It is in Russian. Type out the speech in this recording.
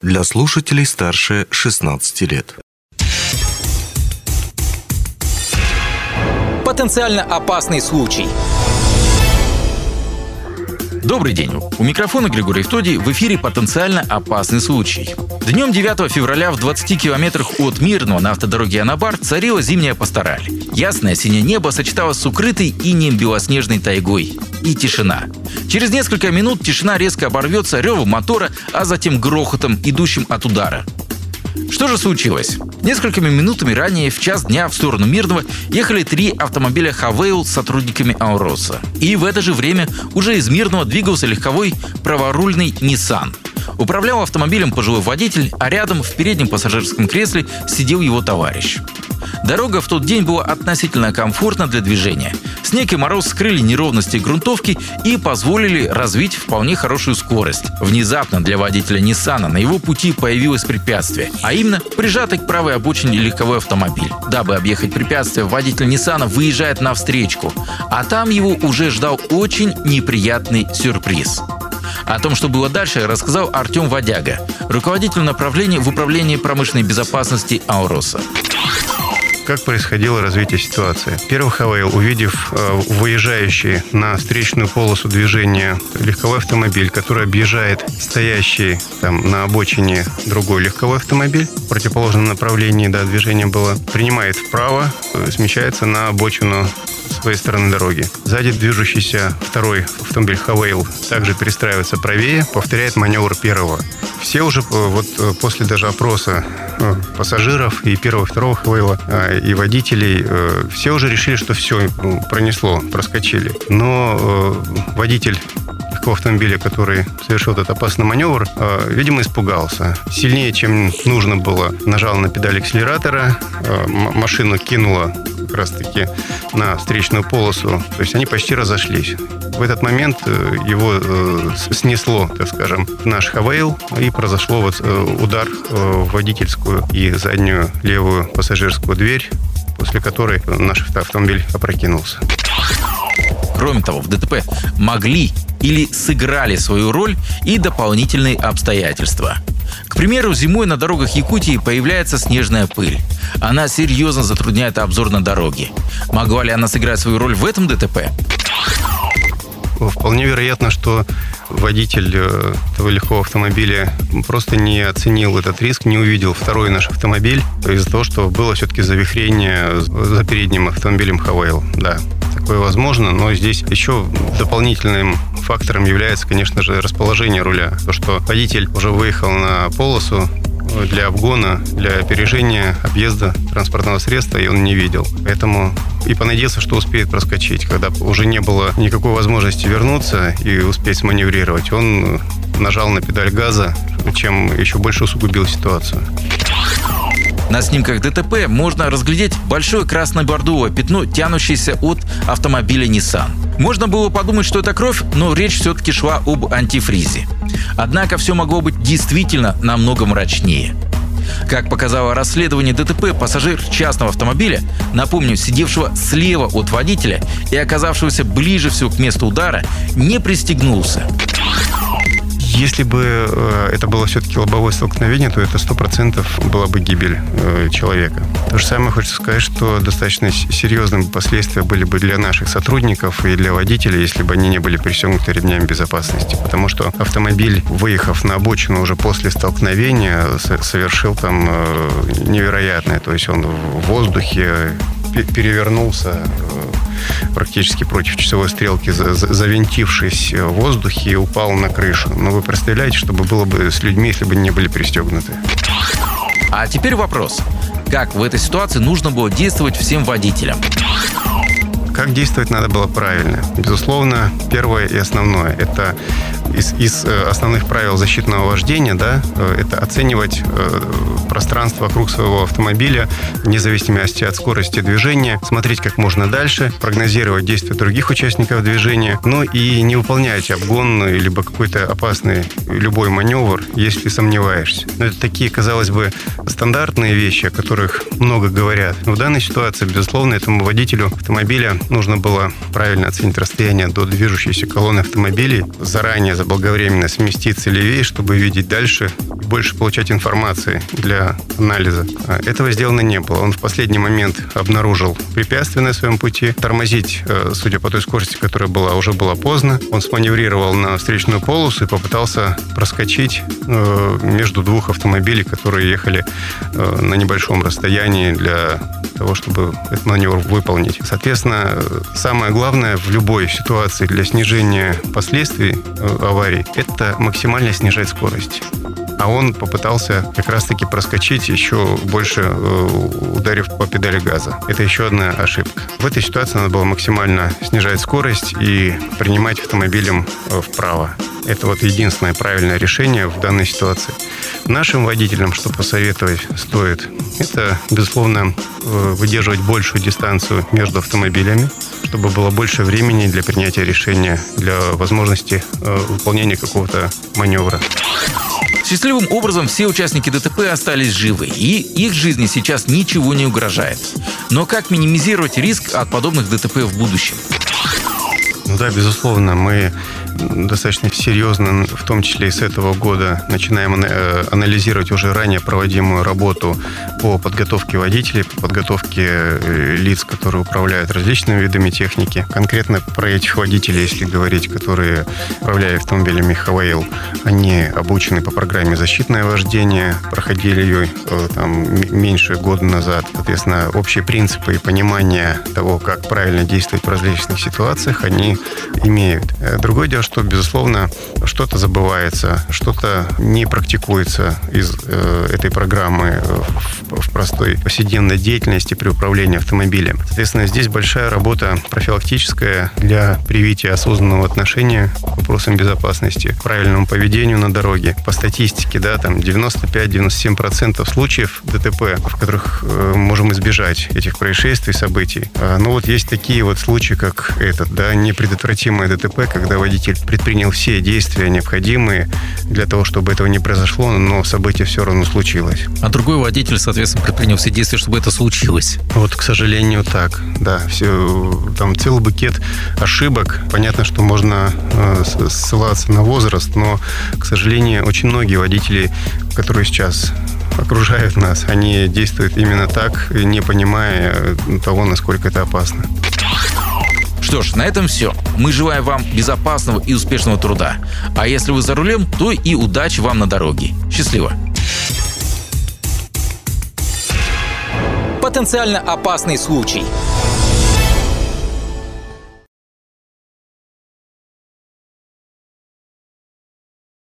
для слушателей старше 16 лет. Потенциально опасный случай. Добрый день. У микрофона Григорий Втодий. В эфире «Потенциально опасный случай». Днем 9 февраля в 20 километрах от Мирного на автодороге Анабар царила зимняя пастораль. Ясное синее небо сочеталось с укрытой инеем белоснежной тайгой. И тишина. Через несколько минут тишина резко оборвется ревом мотора, а затем грохотом, идущим от удара. Что же случилось? Несколькими минутами ранее, в час дня, в сторону Мирного, ехали три автомобиля Хавейл с сотрудниками Ауроса. И в это же время уже из Мирного двигался легковой праворульный Nissan. Управлял автомобилем пожилой водитель, а рядом в переднем пассажирском кресле сидел его товарищ. Дорога в тот день была относительно комфортна для движения. Снег и мороз скрыли неровности грунтовки и позволили развить вполне хорошую скорость. Внезапно для водителя Ниссана на его пути появилось препятствие, а именно прижатый к правой обочине легковой автомобиль. Дабы объехать препятствие, водитель Ниссана выезжает на встречку, а там его уже ждал очень неприятный сюрприз. О том, что было дальше, рассказал Артем Водяга, руководитель направления в управлении промышленной безопасности Ауроса как происходило развитие ситуации. Первый Хавейл, увидев э, выезжающий на встречную полосу движения легковой автомобиль, который объезжает стоящий там на обочине другой легковой автомобиль, в противоположном направлении да, движение было, принимает вправо, э, смещается на обочину своей стороны дороги. Сзади движущийся второй автомобиль Хавейл также перестраивается правее, повторяет маневр первого. Все уже э, вот э, после даже опроса э, пассажиров и первого, второго Хвейла, и водителей, все уже решили, что все, пронесло, проскочили. Но водитель легкового автомобиля, который совершил этот опасный маневр, видимо, испугался. Сильнее, чем нужно было, нажал на педаль акселератора, машину кинула как раз-таки на встречную полосу. То есть они почти разошлись. В этот момент э, его э, снесло, так скажем, наш Хавейл, и произошло вот э, удар в водительскую и заднюю левую пассажирскую дверь, после которой наш автомобиль опрокинулся. Кроме того, в ДТП могли или сыграли свою роль и дополнительные обстоятельства. К примеру, зимой на дорогах Якутии появляется снежная пыль. Она серьезно затрудняет обзор на дороге. Могла ли она сыграть свою роль в этом ДТП? Вполне вероятно, что водитель э, этого легкого автомобиля просто не оценил этот риск, не увидел второй наш автомобиль из-за того, что было все-таки завихрение за передним автомобилем Хавейл. Да, такое возможно, но здесь еще дополнительным фактором является, конечно же, расположение руля. То, что водитель уже выехал на полосу, для обгона, для опережения объезда транспортного средства, и он не видел. Поэтому и понадеяться, что успеет проскочить. Когда уже не было никакой возможности вернуться и успеть сманеврировать, он нажал на педаль газа, чем еще больше усугубил ситуацию. На снимках ДТП можно разглядеть большое красно-бордовое пятно, тянущееся от автомобиля Nissan. Можно было подумать, что это кровь, но речь все-таки шла об антифризе. Однако все могло быть действительно намного мрачнее. Как показало расследование ДТП, пассажир частного автомобиля, напомню, сидевшего слева от водителя и оказавшегося ближе всего к месту удара, не пристегнулся. Если бы э, это было все-таки лобовое столкновение, то это сто процентов была бы гибель э, человека. То же самое хочется сказать, что достаточно серьезным последствия были бы для наших сотрудников и для водителей, если бы они не были пристегнуты ремнями безопасности. Потому что автомобиль, выехав на обочину уже после столкновения, совершил там э, невероятное. То есть он в воздухе перевернулся практически против часовой стрелки, завинтившись в воздухе, упал на крышу. Но вы представляете, что бы было бы с людьми, если бы не были пристегнуты. А теперь вопрос. Как в этой ситуации нужно было действовать всем водителям? Как действовать надо было правильно? Безусловно, первое и основное – это из, из э, основных правил защитного вождения, да, э, это оценивать э, пространство вокруг своего автомобиля, вне зависимости от скорости движения, смотреть как можно дальше, прогнозировать действия других участников движения, ну и не выполнять обгон либо какой-то опасный любой маневр, если сомневаешься. Но это такие, казалось бы, стандартные вещи, о которых много говорят. Но в данной ситуации, безусловно, этому водителю автомобиля нужно было правильно оценить расстояние до движущейся колонны автомобилей, заранее заблаговременно сместиться левее, чтобы видеть дальше и больше получать информации для анализа. А этого сделано не было. Он в последний момент обнаружил препятствие на своем пути. Тормозить, э, судя по той скорости, которая была, уже было поздно. Он сманеврировал на встречную полосу и попытался проскочить э, между двух автомобилей, которые ехали э, на небольшом расстоянии для того, чтобы этот маневр выполнить. Соответственно, самое главное в любой ситуации для снижения последствий э, аварий – это максимально снижать скорость. А он попытался как раз-таки проскочить еще больше, э, ударив по педали газа. Это еще одна ошибка. В этой ситуации надо было максимально снижать скорость и принимать автомобилем э, вправо. Это вот единственное правильное решение в данной ситуации. Нашим водителям, что посоветовать стоит, это, безусловно, э, выдерживать большую дистанцию между автомобилями, чтобы было больше времени для принятия решения, для возможности выполнения какого-то маневра. Счастливым образом все участники ДТП остались живы, и их жизни сейчас ничего не угрожает. Но как минимизировать риск от подобных ДТП в будущем? Ну да, безусловно, мы достаточно серьезно, в том числе и с этого года, начинаем э, анализировать уже ранее проводимую работу по подготовке водителей, по подготовке э, лиц, которые управляют различными видами техники. Конкретно про этих водителей, если говорить, которые управляют автомобилями Хавейл, они обучены по программе «Защитное вождение», проходили ее э, там, меньше года назад. Соответственно, общие принципы и понимание того, как правильно действовать в различных ситуациях, они имеют. Другое дело, что, безусловно, что-то забывается, что-то не практикуется из э, этой программы в, в простой повседневной деятельности при управлении автомобилем. Соответственно, здесь большая работа профилактическая для привития осознанного отношения к вопросам безопасности, правильному поведению на дороге. По статистике, да, там 95-97% случаев ДТП, в которых э, можем избежать этих происшествий, событий. А, но вот есть такие вот случаи, как этот, да, непредотвратимое ДТП, когда водитель предпринял все действия необходимые для того, чтобы этого не произошло, но событие все равно случилось. А другой водитель, соответственно, предпринял все действия, чтобы это случилось. Вот, к сожалению, так. Да, все, там целый букет ошибок. Понятно, что можно э, ссылаться на возраст, но, к сожалению, очень многие водители, которые сейчас окружают нас, они действуют именно так, не понимая того, насколько это опасно. Что ж, на этом все. Мы желаем вам безопасного и успешного труда. А если вы за рулем, то и удачи вам на дороге. Счастливо! Потенциально опасный случай –